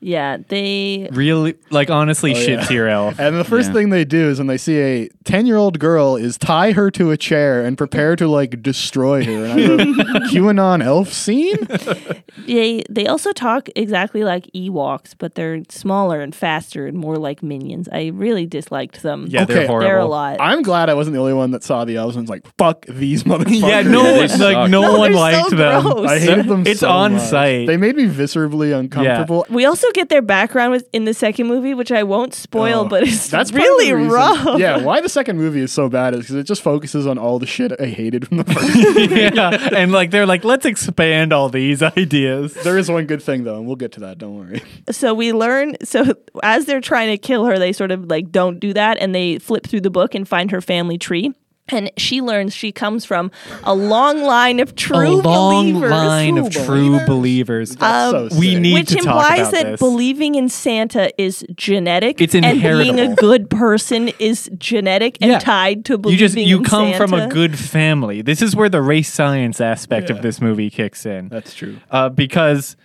Yeah, they. Really, like honestly, Oh, shit yeah. tier elf. And the first Yeah. thing they do is when they see a 10 year old girl is tie her to a chair and prepare to like destroy her. And I wrote, QAnon elf scene? They they also talk exactly like Ewoks, but they're smaller and faster and more like minions. I really disliked them. Yeah, Okay, they're horrible. they're a lot. I'm glad I wasn't the only one that saw the elves and was like, fuck these motherfuckers. Yeah, no, they like no, No, one liked so them. gross. I hated them It's so on much. sight. They made me viscerally uncomfortable. We also get their background with, in the second movie, which I won't spoil, Oh, but it's That's really reason- rough. Yeah, why the second movie is so bad is because it just focuses on all the shit I hated from the first. yeah, and like they're like, let's expand all these ideas. there is one good thing though, and we'll get to that. Don't worry. So we learn. So as they're trying to kill her, they sort of like don't do that, and they flip through the book and find her family tree. And she learns she comes from a long line of A true long believers. line of True true believers? believers. That's Um, so we sick. need which to talk implies about that this. believing in Santa is genetic. It's inheritable. And being a good person is genetic and Yeah. tied to believing. you just you in come from a good family. This is where the race science aspect Yeah. of this movie kicks in. That's true. uh, because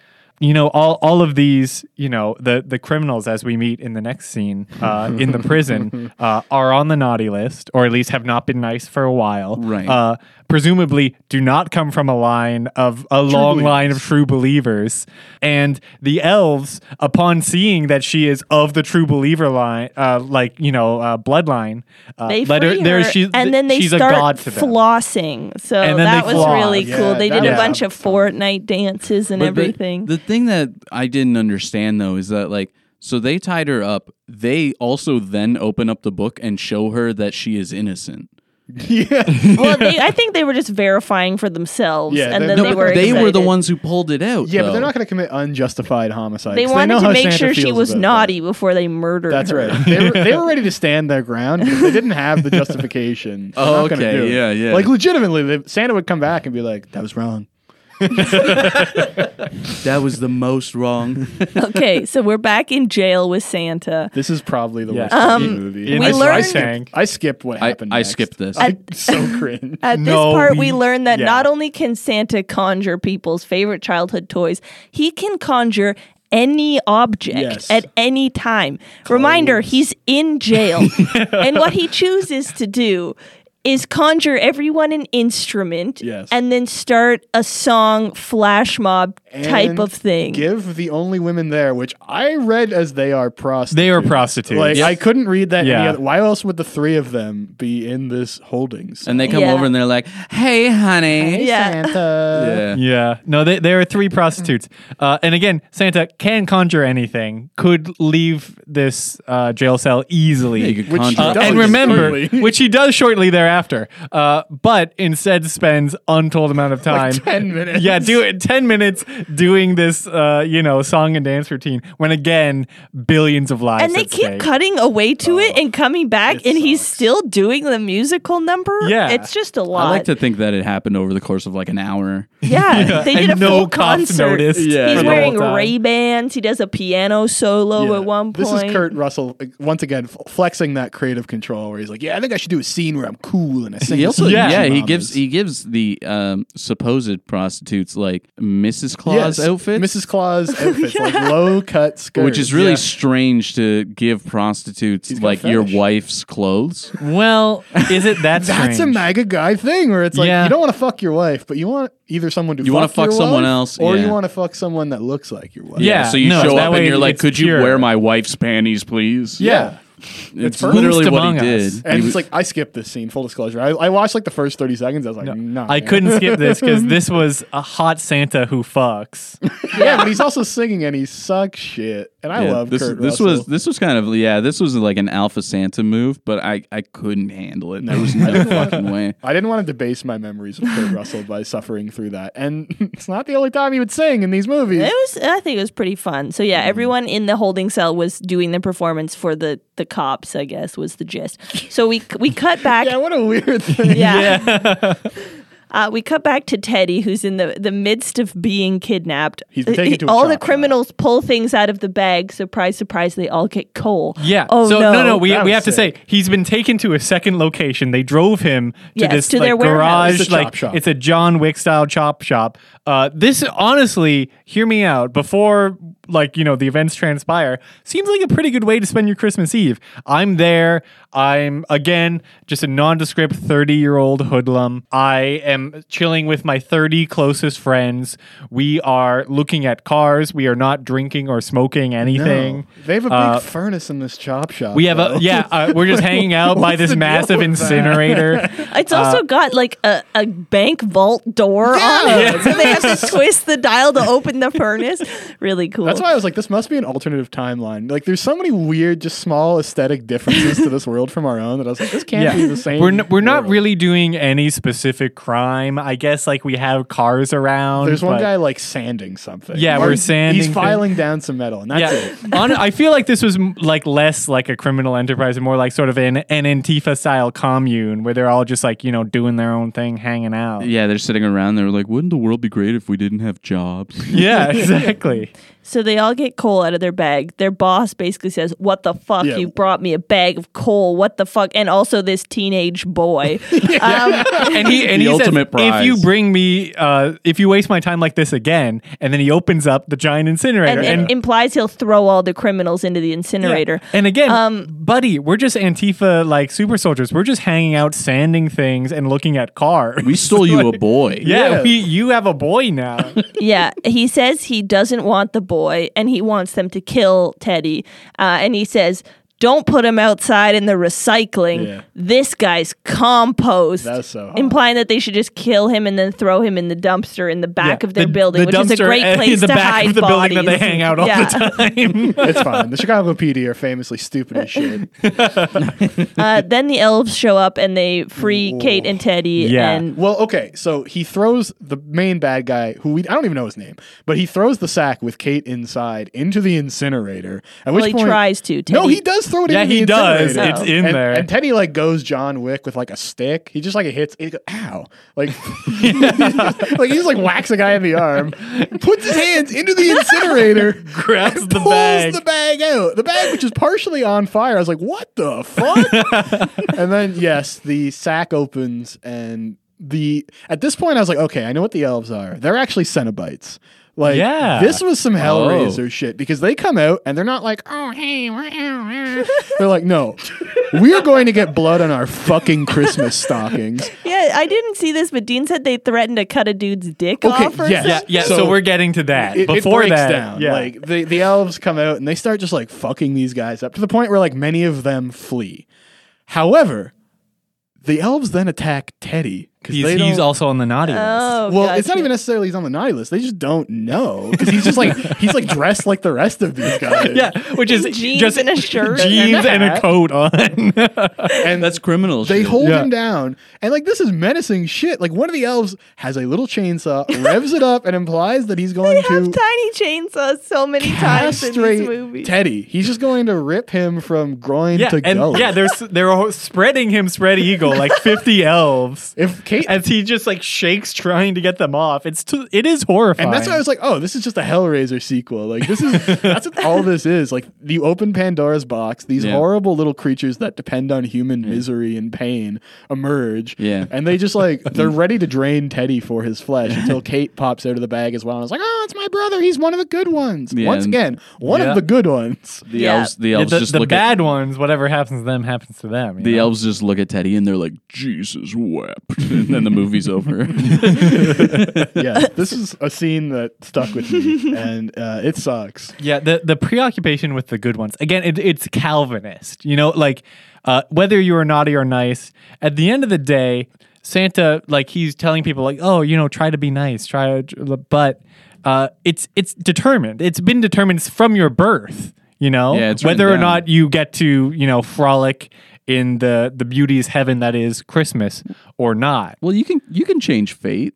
you know all all of these you know the the criminals as we meet in the next scene uh, in the prison uh, are on the naughty list or at least have not been nice for a while Right. Presumably do not come from a line of a long line of true believers and the elves upon seeing that she is of the true believer line uh, like you know uh, bloodline uh, they let her, free there her, she, and then they she's start a god to them flossing. So And then that they was floss. really Yeah, cool. They did a was bunch of Fortnite dances and But the- everything. The, thing that I didn't understand though is that like so they tied her up. They also then open up the book and show her that she is innocent. yeah. well, they, I think they were just verifying for themselves, Yeah, and they're- then No, they but were. they were the excited. ones who pulled it out. Yeah, but they're though. not going to commit unjustified homicide. They 'cause wanted know to how make Santa sure she feels was about that. naughty before they murdered That's her. right. They were, they were ready to stand their ground. because They didn't have the justification. They're Oh, not gonna okay. do it. Yeah, yeah. Like legitimately, they, Santa would come back and be like, "That was wrong." That was the most wrong. okay, so we're back in jail with Santa. This is probably the Yeah. worst part of the Um, movie. we I, learned- I skipped, I skipped what I- happened. I next. skipped this. I, so cringe. At this No, part, we we- learn that yeah. not only can Santa conjure people's favorite childhood toys, he can conjure any object Yes. at any time. Reminder, he's in jail. and what he chooses to do is conjure everyone an instrument Yes. and then start a song flash mob type of thing. Give the only women there, which I read as they are prostitutes. they are prostitutes Like I couldn't read that. Any Yeah. other, why else would the three of them be in this holdings? and they come Yeah. over and they're like, "Hey, honey." yeah. Santa. Yeah. Yeah. No, they, there are three prostitutes. Uh, and again, Santa can conjure anything, could leave this uh, jail cell easily. Yeah, you could Which conjure he Uh, does and remember, shortly. which he does shortly thereafter, uh, but instead spends untold amount of time, 10 minutes. Yeah, do it ten minutes doing this, uh, you know, song and dance routine. When again, billions of lives. And they at keep stake. cutting away to it and coming back, it and he's still doing the musical number. Yeah. it's just a lot. I like to think that it happened over the course of like an hour. Yeah, they did and a no full cops concert. noticed. Yeah. He's wearing. Ray Bans. He does a piano solo Yeah. at one point. This is Kurt Russell uh, once again flexing that creative control, where he's like, "Yeah, I think I should do a scene where I'm cool and I sing." He also, Yeah. yeah, he gives he gives the um, supposed prostitutes like Mrs. Claus Yes, outfits, Mrs. Claus outfits, like low cut skirts, which is really Yeah. strange to give prostitutes He's like your wife's clothes. Well, is it that That's a strange? MAGA guy thing where it's like Yeah. you don't want to fuck your wife, but you want either someone to You want wanna to fuck someone else, or you want to fuck someone that looks like your wife. Yeah, so you no, show up and you're like, it's "Could you wear my wife's panties, please?" yeah. It's, perfect. literally Who's what he did. us? He And was- it's like I skipped this scene. Full disclosure, I, I watched like the first thirty seconds. I was like, no, nah, I man. couldn't skip this because this was a hot Santa who fucks. yeah, but he's also singing and he sucks shit. And I Yeah, love this. Kurt this Russell. was this was kind of yeah. This was like an alpha Santa move, but I I couldn't handle it. There was no fucking way. I didn't want to debase my memories of Kurt Russell by suffering through that. And it's not the only time he would sing in these movies. It was. I think it was pretty fun. So Mm. yeah, everyone in the holding cell was doing the performance for the the cops. I guess was the gist. So we we cut back. yeah, what a weird thing. yeah. Uh, we cut back to Teddy, who's in the, the midst of being kidnapped. He's been taken to a all the chop shop. criminals pull things out of the bag. Surprise, surprise! They all get coal. Yeah. Oh so no. no, no, we, That we was have to say he's been taken to a second location. They drove him to Yes, this to like, their warehouse. garage, It's a chop like shop. it's a John Wick style chop shop. Uh, this honestly, hear me out. Before like you know the events transpire, seems like a pretty good way to spend your Christmas Eve. I'm there. I'm again just a nondescript 30 year old hoodlum. I am chilling with my 30 closest friends. We are looking at cars. We are not drinking or smoking anything. No. They have a big Uh, furnace in this chop shop. We have though. a yeah. Uh, we're just hanging out by this massive incinerator. It's Uh, also got like a, a bank vault door on it, so they have to twist the dial to open the furnace. Really cool. That's why I was like, this must be an alternative timeline. Like, there's so many weird, just small aesthetic differences to this world. world from our own that I was like, this can't Yeah. be the same. We're, n- we're not really doing any specific crime. I guess like we have cars around. There's one guy like sanding something. Yeah, Or we're he's- sanding He's thing- filing down some metal, and that's yeah, it. On, I feel like this was m- like less like a criminal enterprise and more like sort of an, an Antifa style commune where they're all just like you know doing their own thing, hanging out. Yeah, they're sitting around. They're like, "Wouldn't the world be great if we didn't have jobs?" Yeah, exactly. So they all get coal out of their bag. Their boss basically says, "What the fuck? Yeah. You brought me a bag of coal. What the fuck?" And also this teenage boy. um, and he and The he ultimate says, if you bring me, uh, if you waste my time like this again, and then he opens up the giant incinerator, and it implies he'll throw all the criminals into the Yeah. incinerator. And again, Um, buddy, we're just Antifa like super soldiers. We're just hanging out, sanding things, and looking at cars. we stole you a boy. yeah, Yeah. We, you have a boy now. Yeah, he says he doesn't want the boy and he wants them to kill Teddy. Uh, and he says, don't put him outside in the recycling. Yeah. This guy's compost. That's so hot. Implying that they should just kill him and then throw him in the dumpster in the back Yeah, of their the- building, the which is a dumpster great in place the to back hide of the building that they hang out all Yeah. the time. It's fine. The Chicago PD are famously stupid as shit. Uh, then the elves show up and they free Kate and Teddy. Yeah. And Well, okay, so he throws the main bad guy, who we I don't even know his name, but he throws the sack with Kate inside into the incinerator. At well, which he point, tries to. Teddy. No, he does throw it Yeah, the he does. It's in and, there. And Teddy like goes John Wick with like a stick. He just like hits. He goes, Ow! Like, like he just like whacks a guy in the arm, puts his hands into the incinerator, Grabs the pulls bag. the bag out. The bag, which is partially on fire. I was like, what the fuck? and then yes, the sack opens and the at this point I was like, okay, I know what the elves are. They're actually Cenobites. Like Yeah. this was some Hellraiser oh. shit because they come out and they're not like, oh hey, they're like, no, we are going to get blood on our fucking Christmas stockings. Yeah, I didn't see this, but Dean said they threatened to cut a dude's dick Okay, off. Or yes. yeah, yeah. So, So we're getting to that. It, it Before breaks that, down. yeah. Like the the elves come out and they start just like fucking these guys up to the point where like many of them flee. However, the elves then attack Teddy because he's, they he's don't- also on the naughty oh, list. Oh, Well, it's not gotcha. even necessarily he's on the naughty list. They just don't know because he's just like he's like dressed like the rest of these guys. Yeah, which is Jeans just and a shirt jeans and a hat. coat on. and That's criminal. They shit. hold Yeah. him down, and like this is menacing shit. Like one of the elves has a little chainsaw, revs it up, and implies that he's going They have to tiny chainsaws so many times in these castrate movies. Teddy. He's just going to rip him from groin yeah, to and gullet. yeah, they're s- they're all spreading him spread eagle like fifty elves. if Kate As he just like shakes trying to get them off. It's too, it is horrifying. And that's why I was like, oh, this is just a Hellraiser sequel. Like this is that's what all this is. Like you open Pandora's box, these Yeah. horrible little creatures that depend on human misery and pain emerge. Yeah. And they just like they're ready to drain Teddy for his flesh until Kate pops out of the bag as well. And I was like, oh, it's my brother. He's one of the good ones. Yeah, Once again, one Yeah. of the good ones. The Yeah. elves. The Yeah, elves the, just the look bad at ones. Whatever happens to them happens to them. the know? elves just look at Teddy and they're like, Jesus wept, and then the movie's over. yeah. This is a scene that stuck with me. And uh, it sucks. Yeah, the the preoccupation with the good ones. Again, it, it's Calvinist. You know, like uh, whether you are naughty or nice, at the end of the day, Santa, like he's telling people, like, oh, you know, try to be nice, try, to, but uh, it's it's determined. It's been determined from your birth. You know, Yeah, it's whether or not you get to you know frolic in the the beauty's heaven that is Christmas or not. well, you can you can change fate.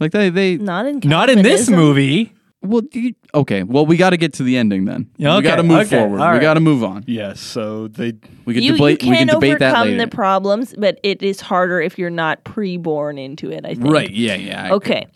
Like they they Not in Not in this movie. well you, okay. Well, we got to get to the ending then. Yeah, we got to move okay, forward. all We got to move on. Yes. So they We can You, debate. you we can can debate that overcome later. the problems, but it is harder if you're not pre-born into it. I think. right? Yeah. Yeah. I- Okay.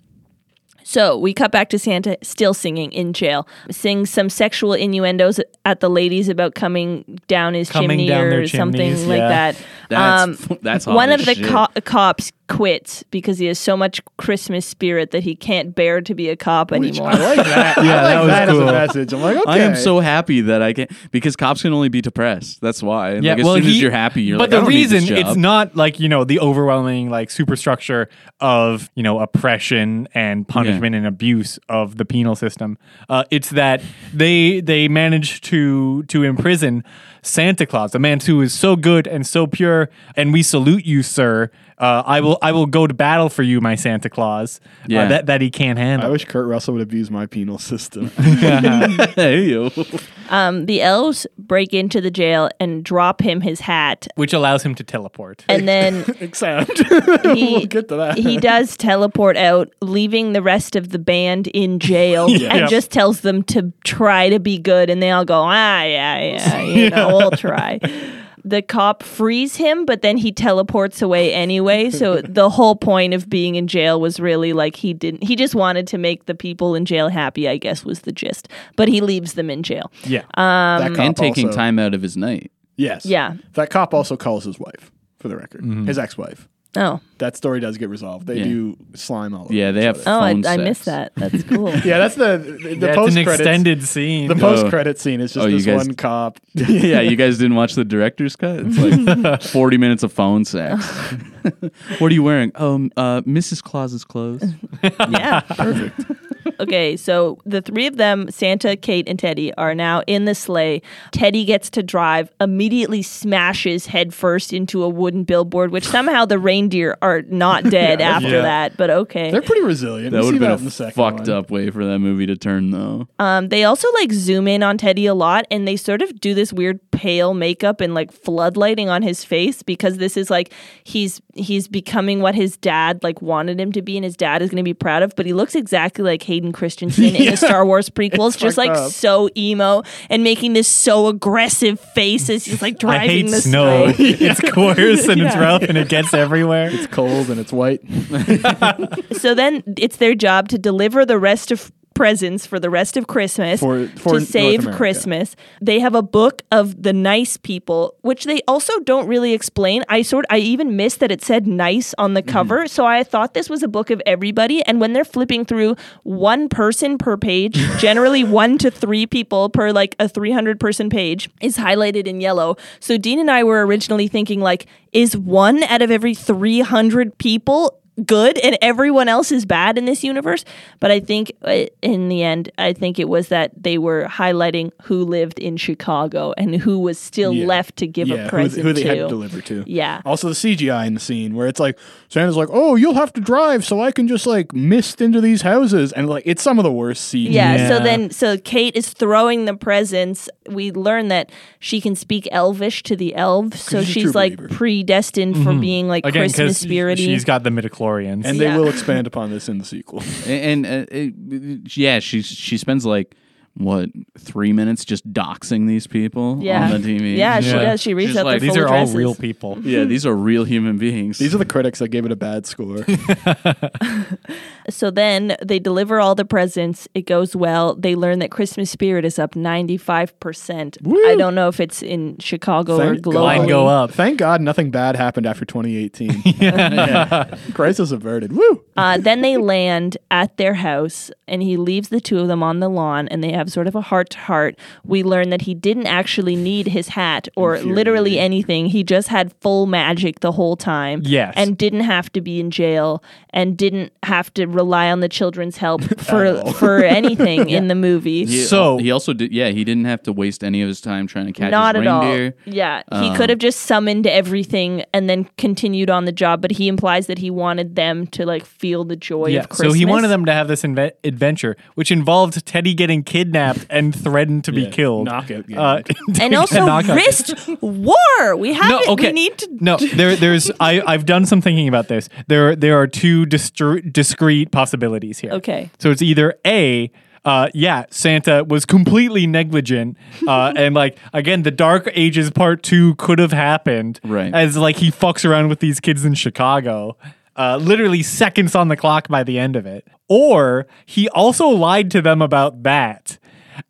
So we cut back to Santa still singing in jail, sings some sexual innuendos at the ladies about coming down his Coming chimney down or something chimneys, like yeah. that. That's Um, that's hot one of the co- cops quits because he has so much Christmas spirit that he can't bear to be a cop which anymore. I like that. Yeah, I like that was that as a message. I'm like, okay. I am so happy that I can because cops can only be depressed. That's why. Yeah, like, as well, soon he, as you're happy, you're but like, the I don't need this reason it's not like you know the overwhelming like superstructure of you know oppression and punishment and abuse of the penal system. Uh, it's that they they manage to to imprison Santa Claus, a man who is so good and so pure, and we salute you, sir. Uh, I will I will go to battle for you, my Santa Claus. uh, Yeah. that that he can't handle. I wish Kurt Russell would abuse my penal system. hey yo. Um, the elves break into the jail and drop him his hat, which allows him to teleport. and then Except he we'll get to that. he does teleport out, leaving the rest of the band in jail, Yeah. and just tells them to try to be good, and they all go, ah, yeah, yeah, you know, we'll try. The cop frees him, but then he teleports away anyway. So the whole point of being in jail was really like he didn't. He just wanted to make the people in jail happy. I guess was the gist. But he leaves them in jail. yeah. that um, cop and taking also- time out of his night. Yes. Yeah. That cop also calls his wife, for the record, mm-hmm. his ex-wife. Oh, That story does get resolved. They Yeah. do slime all over. Yeah, they each have- other. oh, I, Phone I sex. missed that. That's cool. Yeah, that's the the, the Yeah, an post credits. extended scene. The post credit scene is just Oh, you this guys- one cop. yeah, you guys didn't watch the director's cut? It's like 40 minutes of phone sex. what are you wearing? Um, uh, Mrs. Claus's clothes. yeah. Perfect. Okay, so the three of them, Santa, Kate, and Teddy, are now in the sleigh. Teddy gets to drive, immediately smashes headfirst into a wooden billboard, which somehow the reindeer are not dead after Yeah. that, but okay. They're pretty resilient. That would have been a in the second fucked one. up way for that movie to turn, though. Um, they also like zoom in on Teddy a lot and they sort of do this weird pale makeup and like floodlighting on his face because this is like he's he's becoming what his dad like wanted him to be and his dad is going to be proud of but he looks exactly like Hayden Christensen in the Star Wars prequels just like up. so emo and making this so aggressive face as he's like I driving hate the snow. sleigh. It's coarse and it's rough and it gets everywhere. It's cold and it's white. so then it's their job to deliver the rest of presents for the rest of Christmas For- for to save Christmas. They have a book of the nice people, which they also don't really explain. I sort I even missed that it said nice on the mm-hmm. cover, so I thought this was a book of everybody. And when they're flipping through one person per page, generally one to three people per like a 300 person page is highlighted in yellow. So Dean and I were originally thinking like is one out of every 300 people good and everyone else is bad in this universe. But I think uh, in the end, I think it was that they were highlighting who lived in Chicago and who was still Yeah. left to give yeah, a who, present who they to. had to deliver to. Yeah. Also, the CGI in the scene where it's like Santa's like, "Oh, you'll have to drive so I can just like mist into these houses," and like it's some of the worst CGI. Yeah, so then so Kate is throwing the presents. We learn that she can speak Elvish to the elves, so she's she's like believer. predestined for being like Again, Christmas because spirity. she's got the midichlorians. And they Yeah. will expand upon this in the sequel. And, and uh, it, yeah, she she spends like what three minutes just doxing these people Yeah. on the TV. Yeah, she does. She reads She's out like, their These full are all addresses. real people. yeah, these are real human beings. These are the critics that gave it a bad score. So then they deliver all the presents. It goes well. They learn that Christmas spirit is up 95%. I don't know if it's in Chicago or Thank God. globally. Line go up. Thank God nothing bad happened after 2018. yeah. Crisis averted. Woo! Uh, then they land at their house and he leaves the two of them on the lawn and they have sort of a heart to heart. We learn that he didn't actually need his hat or literally anything. He just had full magic the whole time. Yes. And didn't have to be in jail and didn't have to rely on the children's help for for anything in the movie. He, So- he also did. Yeah, he didn't have to waste any of his time trying to catch Not his at all. reindeer. Yeah, he Um, could have just summoned everything and then continued on the job, but he implies that he wanted them to like feel the joy Yeah, of Christmas. so he wanted them to have this inve- adventure, which involved Teddy getting kidnapped and threatened to be Yeah, killed. knockout game. Uh, and also knockout. risked war. We have No, it. okay. We need to. No, there, there's. I, I've done some thinking about this. There, there are two distr- discrete possibilities here. Okay. So it's either a, uh, yeah, Santa was completely negligent, uh, and like again, the Dark Ages Part Two could have happened, Right. As like he fucks around with these kids in Chicago, uh, literally seconds on the clock by the end of it, or he also lied to them about that.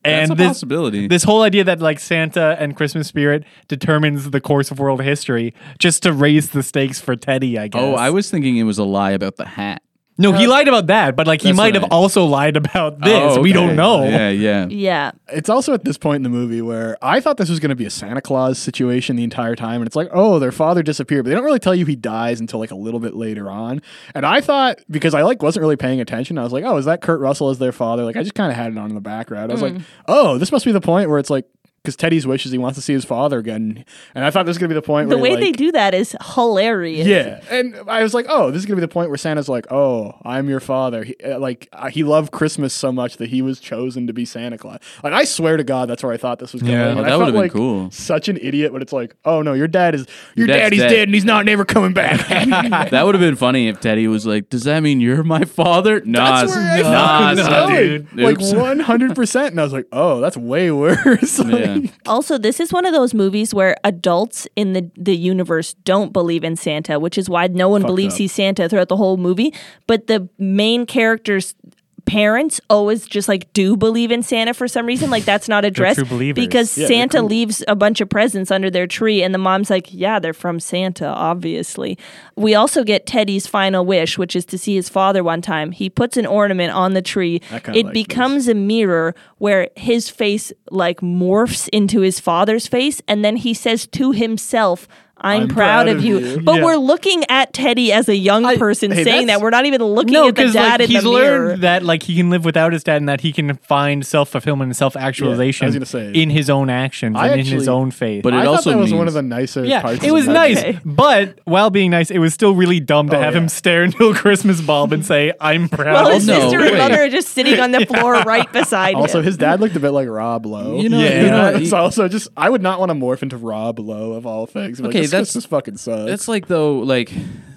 That's And a this, possibility. this whole idea that like Santa and Christmas spirit determines the course of world history just to raise the stakes for Teddy, I guess. oh, I was thinking it was a lie about the hat. No, he oh. lied about that, but like he That's might what have I- also lied about oh, this. Oh, We okay. don't know. Yeah, yeah. Yeah. It's also at this point in the movie where I thought this was going to be a Santa Claus situation the entire time. And it's like, oh, their father disappeared, but they don't really tell you he dies until like a little bit later on. And I thought, because I like wasn't really paying attention, I was like, oh, is that Kurt Russell as their father? Like, I just kind of had it on in the background. I was hmm. like, oh, this must be the point where it's like, because Teddy's wish is he wants to see his father again, and I thought this was gonna be the point The where way like, they do that is hilarious. Yeah, and I was like, oh, this is gonna be the point where Santa's like, oh, I'm your father. He, uh, like uh, he loved Christmas so much that he was chosen to be Santa Claus. Like I swear to God, that's where I thought this was going. Yeah. And that would've been like cool. Such an idiot, but it's like, oh no, your dad is your dad's daddy's dead. dead. and he's not never coming back. that would have been funny if Teddy was like, "Does that mean you're my father?" Nah, That's where I nah, thought nah, going. dude. Like one hundred percent, and I was like, oh, that's way worse. Like, Yeah. Also, this is one of those movies where adults in the, the universe don't believe in Santa, which is why no one believes up. he's Santa throughout the whole movie. But the main character's parents always just like do believe in Santa for some reason. Like that's not addressed true believers. because Yeah, Santa cool. leaves a bunch of presents under their tree, and the mom's like, "Yeah, they're from Santa, obviously." We also get Teddy's final wish, which is to see his father one time. He puts an ornament on the tree. It like this. becomes a mirror where his face like morphs into his father's face, and then he says to himself. I'm, proud, of you. But Yeah. we're looking at Teddy as a young I- person hey, saying that. We're not even looking No, at the dad like in he's the mirror. learned that like he can live without his dad and that he can find self fulfillment and self actualization Yeah, I was gonna say- in his own actions I and in his own faith. But it I thought also that was one of the nicer parts. yeah, parts. it was the nice, Okay. but while being nice, it was still really dumb to Oh, have yeah. him stare into a Christmas bulb and say, "I'm proud." Of you." Well, his no, sister wait. and mother are just sitting on the floor right beside Also, him. Also, his dad looked a bit like Rob Lowe. You know- Yeah. you know, it's also just I would not want to morph into Rob Lowe of all things. Okay, this that's- Christmas fucking sucks. That's like though, like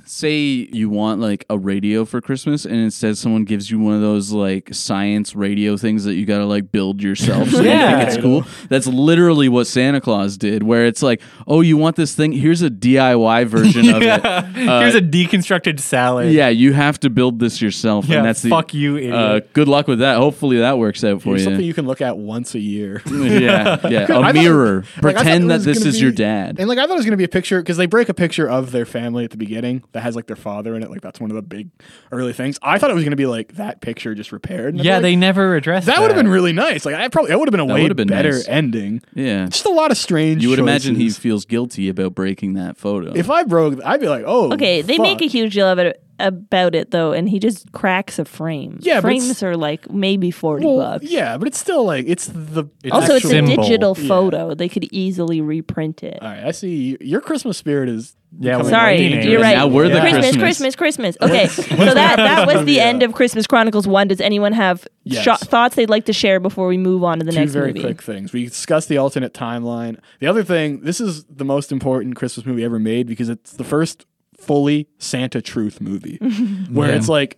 say you want like a radio for Christmas, and instead someone gives you one of those like science radio things that you gotta like build yourself. So Yeah. you think it's cool. That's literally what Santa Claus did. Where it's like, oh, you want this thing? Here's a DIY version of it. Yeah. Here's a deconstructed salad. Yeah, you have to build this yourself, Yeah, and that's the fuck you, idiot. Uh, good luck with that. Hopefully that works out for Here's you. something you can look at once a year. yeah, yeah. I A thought- mirror. thought Pretend it that this gonna is your dad. And like I thought it was gonna be a picture because they break a picture of their family at the beginning that has like their father in it. Like that's one of the big early things. I thought it was gonna be like that picture just repaired. And yeah, like, they never addressed that that. would have been really nice. Like I probably that would have been a That way would've been better nice. ending. Yeah. Just a lot of strange. You would imagine he feels guilty about breaking that photo. If I broke, I'd be like, oh. Okay, they make a huge deal of it about it though, and he just cracks a frame. Yeah, frames are like maybe forty Well, bucks. yeah, but it's still like it's the. It's Also, it's a symbol. digital Yeah. photo. They could easily reprint it. All right, I see. Your Christmas spirit is. Yeah, becoming Sorry, you're right. Now we're the Christmas, Christmas. Christmas, Christmas. Okay, so that that was the end of Christmas Chronicles One. Does anyone have Yes. sho- thoughts they'd like to share before we move on to the two next very movie? quick things. We discussed the alternate timeline. The other thing, this is the most important Christmas movie ever made because it's the first fully Santa truth movie where Yeah. it's like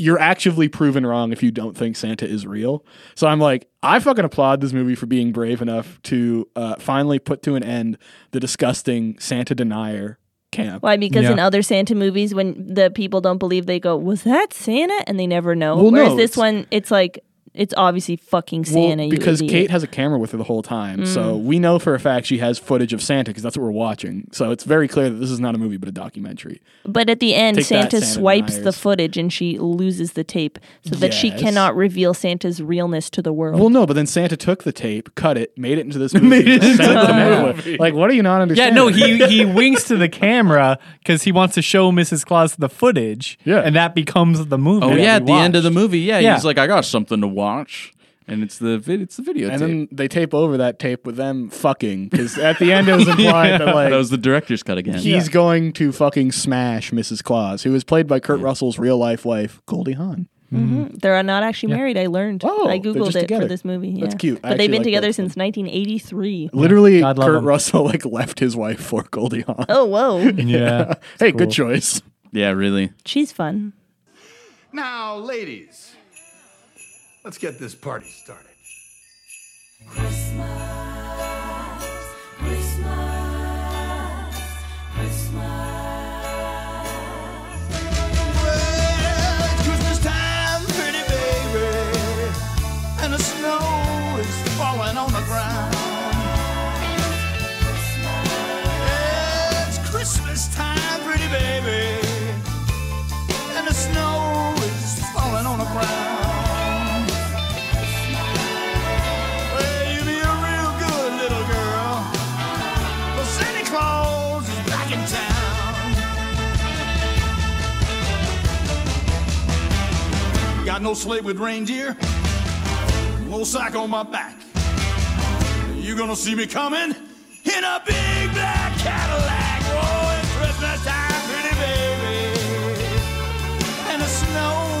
you're actively proven wrong if you don't think Santa is real. So I'm like, I fucking applaud this movie for being brave enough to uh, finally put to an end the disgusting Santa denier camp. Why? Because Yeah. in other Santa movies, when the people don't believe, they go, "Was that Santa?" and they never know. Well, Whereas no, this one, it's like it's obviously fucking Well, Santa. you because idiot. Kate has a camera with her the whole time, so mm. we know for a fact she has footage of Santa because that's what we're watching. So it's very clear that this is not a movie but a documentary. But at the end, Take that, Santa Santa swipes the footage and she loses the tape so that she cannot reveal Santa's realness to the world. Well, no, but then Santa took the tape, cut it, made it into this movie. Made it into sent the movie. Like, what are you not understanding? Yeah, no, he he winks to the camera because he wants to show Mrs. Claus the footage. Yeah. and that becomes the movie. oh yeah, at the end of the movie, yeah, Yeah. he's like, I got something to watch, and it's the vid- it's the video. And then they tape over that tape with them fucking because at the end it was implied that like that was the director's cut again. he's going to fucking smash Mrs. Claus, who is played by Kurt Russell's real life wife, Goldie Hawn. Mhm. They're not actually married. I learned. Oh, I googled it together. for this movie. That's cute. I But they've been like together since 1983. Literally, God Kurt him. Russell like left his wife for Goldie Hawn. Oh whoa, Yeah, hey, cool. good choice. yeah, really. she's fun. Now, ladies, let's get this party started. Christmas, Christmas, Christmas. Well, it's Christmas time, pretty baby, and the snow is falling on the ground. It's Christmas time, pretty baby, and the snow is falling on the ground. Got no sleigh with reindeer, no sack on my back. You gonna see me coming in a big black Cadillac. Oh, it's Christmas time, pretty baby, and the snow.